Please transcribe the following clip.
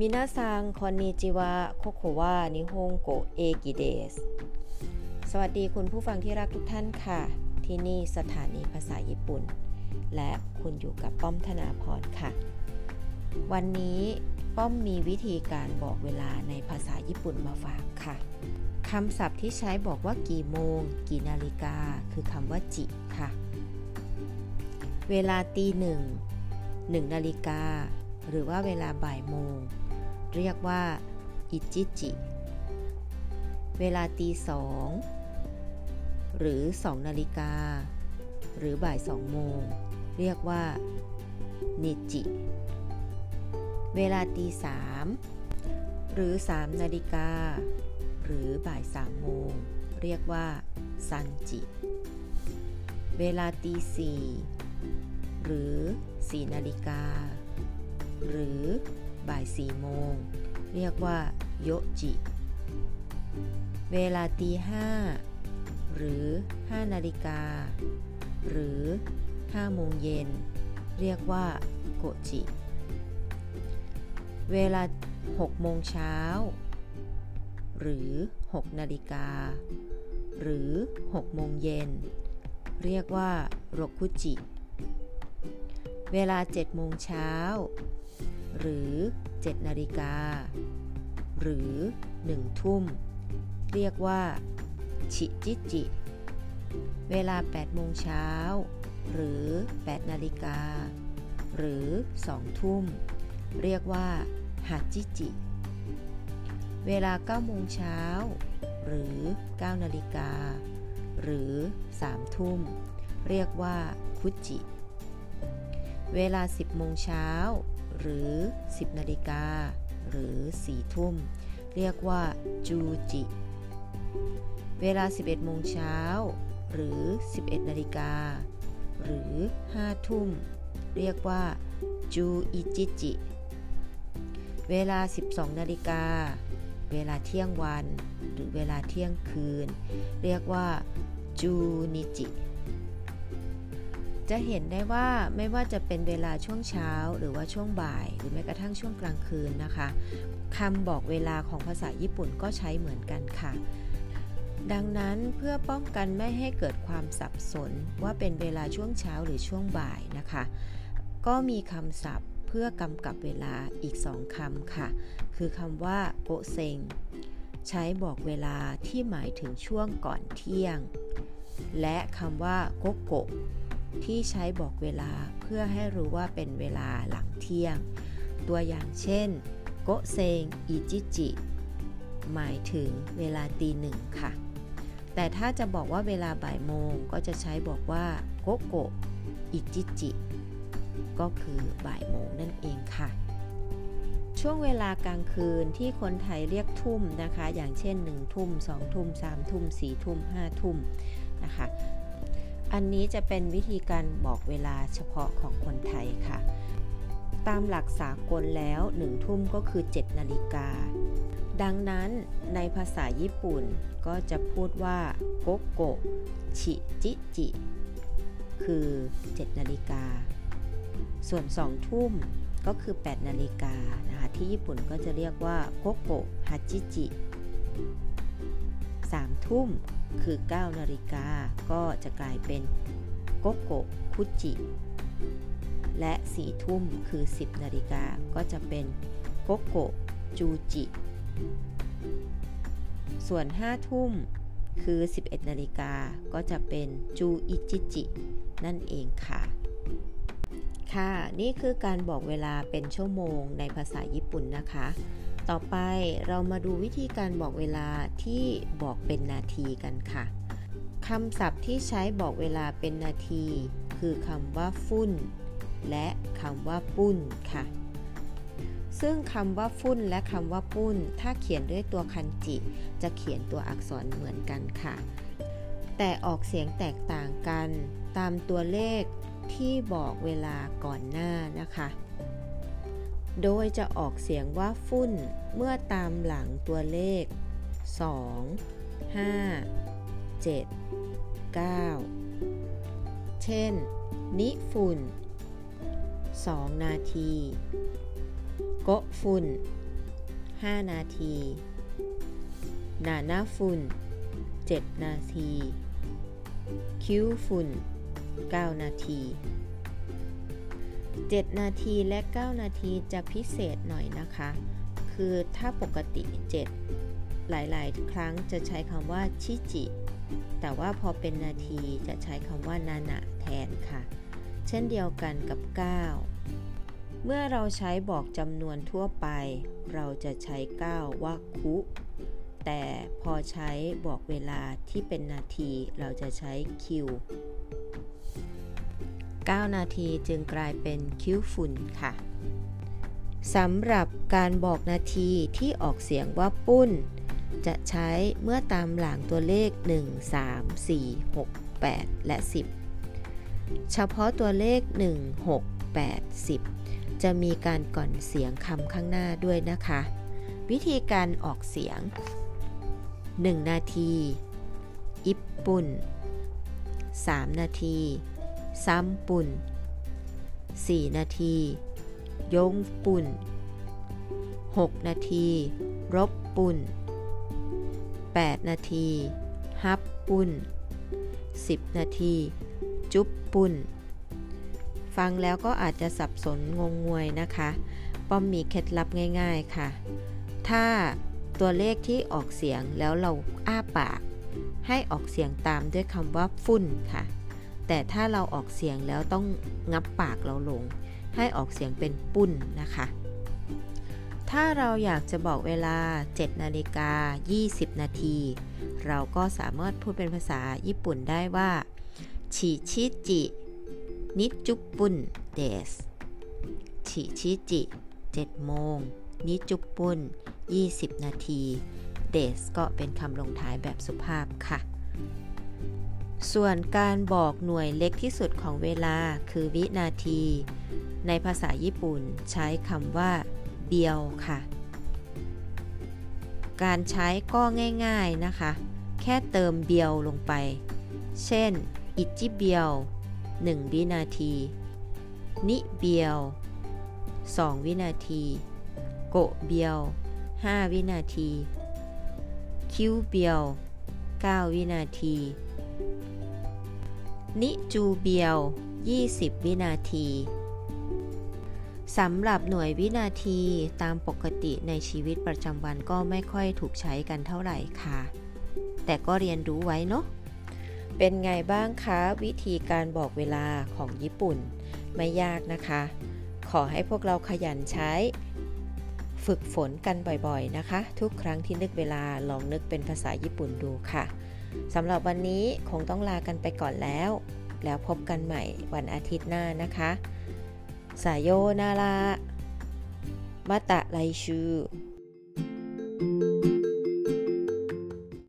มินาซังคอนนิจิวะโคโควะนิฮงโกเอกิเดสสวัสดีคุณผู้ฟังที่รักทุกท่านค่ะ ที่นี่สถานีภาษาญี่ปุ่น และคุณอยู่กับป้อมธนาพรค่ะ วันนี้ป้อมมีวิธีการบอกเวลาในภาษาญี่ปุ่นมาฝากค่ะคำศัพท์ที่ใช้บอกว่ากี่โมง กี่นาฬิกา คือคำว่าจิค่ะ เวลาตีหนึ่งหนึ่งนาฬิกา หรือว่าเวลาบ่ายโมง เรียกว่าอิจิจิ เวลาตีสองหรือสองนาฬิกา หรือบ่ายสองโมง เรียกว่านิจิ เวลาตีสามหรือสามนาฬิกา หรือบ่ายสามโมง เรียกว่าซันจิ เวลาตีสี่หรือ4นาฬิกา หรือ บ่าย4โมง เรียกว่าโยจิ เวลาตีห้าหรือ 5 นาฬิกา หรือ 5 โมงเย็น เรียกว่าโกจิ เวลา 6 โมงเช้า หรือ 6 นาฬิกา หรือ 6 โมงเย็น เรียกว่าโรคุจิ เวลา 7 โมงเช้า หรือ 7 นาฬิกา หรือ 1 ทุ่ม เรียกว่า ชิจิจิ เวลา 8 โมงเช้า หรือ 8 นาฬิกา หรือ 2 ทุ่ม เรียกว่าฮัจิจิ เวลา 9 โมงเช้า หรือ 9 นาฬิกา หรือ 3 ทุ่ม เรียกว่าคุจิ เวลา 10 โมงเช้า หรือ 10 นาฬิกา หรือ 4 ทุ่ม เรียกว่าจูจิ เวลา 11 โมงเช้า หรือ 11 นาฬิกา หรือ 5 ทุ่ม เรียกว่าจูอิจิจิ เวลา 12 นาฬิกา เวลาเที่ยงวัน หรือเวลาเที่ยงคืน เรียกว่าจูนิจิ จะเห็นได้ว่าไม่ว่าจะเป็นเวลาช่วงเช้า หรือว่าช่วงบ่าย หรือแม้กระทั่งช่วงกลางคืนนะคะคำบอกเวลาของภาษาญี่ปุ่นก็ใช้เหมือนกันค่ะ ดังนั้นเพื่อป้องกันไม่ให้เกิดความสับสนว่าเป็นเวลาช่วงเช้าหรือช่วงบ่ายนะคะ ก็มีคำศัพท์เพื่อกำกับเวลาอีกสองคำค่ะ คือคำว่าโกเซงใช้บอกเวลาที่หมายถึงช่วงก่อนเที่ยง และคำว่าโกโก ที่ใช้บอกเวลาเพื่อให้รู้ว่าเป็นเวลาหลังเที่ยง ตัวอย่างเช่น โกเซงอิจิจิ หมายถึงเวลาตีหนึ่งค่ะ แต่ถ้าจะบอกว่าเวลาบ่ายโมงก็จะใช้บอกว่าโกโกอิจิจิ ก็คือบ่ายโมงนั่นเองค่ะ ช่วงเวลากลางคืนที่คนไทยเรียกทุ่มนะคะ อย่างเช่น 1 ทุ่ม 2 ทุ่ม 3 ทุ่ม 4 ทุ่ม 5 ทุ่มนะคะ อันนี้จะเป็นวิธีการบอกเวลาเฉพาะของคนไทยค่ะ ตามหลักสากลแล้วหนึ่งทุ่มก็คือ 7 นาฬิกา ดังนั้นในภาษาญี่ปุ่นก็จะพูดว่าโกโกชิจิจิ คือ 7 นาฬิกา ส่วน 2 ทุ่มก็คือ 8 นาฬิกานะคะที่ญี่ปุ่นก็จะเรียกว่าโกโกฮัจิจิ3ทุ่ม คือ 9 นาฬิกา ก็จะกลายเป็นโกโกคุจิ และ 4 ทุ่มคือ 10 นาฬิกา ก็จะเป็นโกโกจูจิ ส่วน 5 ทุ่มคือ 11 นาฬิกา ก็จะเป็นจูอิจิจิ นั่นเองค่ะ ค่ะ นี่คือการบอกเวลาเป็นชั่วโมงในภาษาญี่ปุ่นนะคะ ต่อไปเรามาดูวิธีการบอกเวลาที่บอกเป็นนาทีกันค่ะคำศัพท์ที่ใช้บอกเวลาเป็นนาที คือคำว่าฟุ้นและคำว่าปุ้นค่ะ ซึ่งคำว่าฟุ้นและคำว่าปุ้น ถ้าเขียนด้วยตัวคันจิ จะเขียนตัวอักษรเหมือนกันค่ะ แต่ออกเสียงแตกต่างกันตามตัวเลขที่บอกเวลาก่อนหน้านะคะ โดยจะออกเสียงว่าฟุ้นเมื่อตามหลังตัวเลข 2 5 7 9 เช่น นิฝุ่น2 นาที โกฝุ่น5 นาที นานาฟุน7 นาที คิวฟุน9 นาที 7 นาทีและ 9 นาทีจะพิเศษหน่อยนะคะ คือถ้าปกติ 7 หลายๆ ครั้งจะใช้คำว่าชิจิ แต่ว่าพอเป็นนาทีจะใช้คำว่านานะแทนค่ะ เช่นเดียวกันกับ 9 เมื่อเราใช้บอกจำนวนทั่วไป เราจะใช้ 9 ว่าคุ แต่พอใช้บอกเวลาที่เป็นนาทีเราจะใช้คิว 9 นาทีจึงกลายเป็นคิ้วฝุ่นค่ะสำหรับการบอกนาทีที่ออกเสียงว่าปุ้น จะใช้เมื่อตามหลังตัวเลข 1 3 4 6 8 และ 10 เฉพาะตัวเลข 1 6 8 10 จะมีการก่อนเสียงคำข้างหน้าด้วยนะคะ วิธีการออกเสียง 1 นาที อิปปุ่น 3 นาที ซ้ำปุ่น 4 นาที ยงปุ่น 6 นาที รบปุ่น 8 นาที ฮับปุ่น 10 นาที จุบปุ่น ฟังแล้วก็อาจจะสับสนงงงวยนะคะ ป้อมมีเคล็ดลับง่ายๆค่ะ ถ้าตัวเลขที่ออกเสียงแล้วเราอ้าปาก ให้ออกเสียงตามด้วยคำว่าฝุ่นค่ะ แต่ถ้าเราออกเสียงแล้วต้องงับปากเราลง ให้ออกเสียงเป็นปุ้นนะคะ ถ้าเราอยากจะบอกเวลา 7 นาฬิกา 20 นาที เราก็สามารถพูดเป็นภาษาญี่ปุ่นได้ว่าชิชิจินิจุปุนเดสชิชิจิ7โมงนิจุปุน20 นาทีเดสก็เป็นคำลงท้ายแบบสุภาพค่ะ ส่วนการบอกหน่วยเล็กที่สุดของเวลาคือวินาที ในภาษาญี่ปุ่นใช้คำว่าเบียวค่ะ การใช้ก็ง่ายๆนะคะ แค่เติมเบียวลงไป เช่น อิจิเบียว 1 วินาที นิเบียว 2 วินาที โกเบียว 5 วินาที คิวเบียว 9 วินาที นิจูเบียว 20 วินาทีสำหรับหน่วยวินาทีตามปกติในชีวิตประจำวันก็ไม่ค่อยถูกใช้กันเท่าไหร่ค่ะ แต่ก็เรียนรู้ไว้เนาะเป็นไงบ้างคะ วิธีการบอกเวลาของญี่ปุ่น ไม่ยากนะคะ ขอให้พวกเราขยันใช้ ฝึกฝนกันบ่อยๆนะคะ ทุกครั้งที่นึกเวลาลองนึกเป็นภาษาญี่ปุ่นดูค่ะ สำหรับวันนี้คงต้องลากันไปก่อนแล้ว แล้วพบกันใหม่วันอาทิตย์หน้านะคะ สายโยนารามาตะไลชู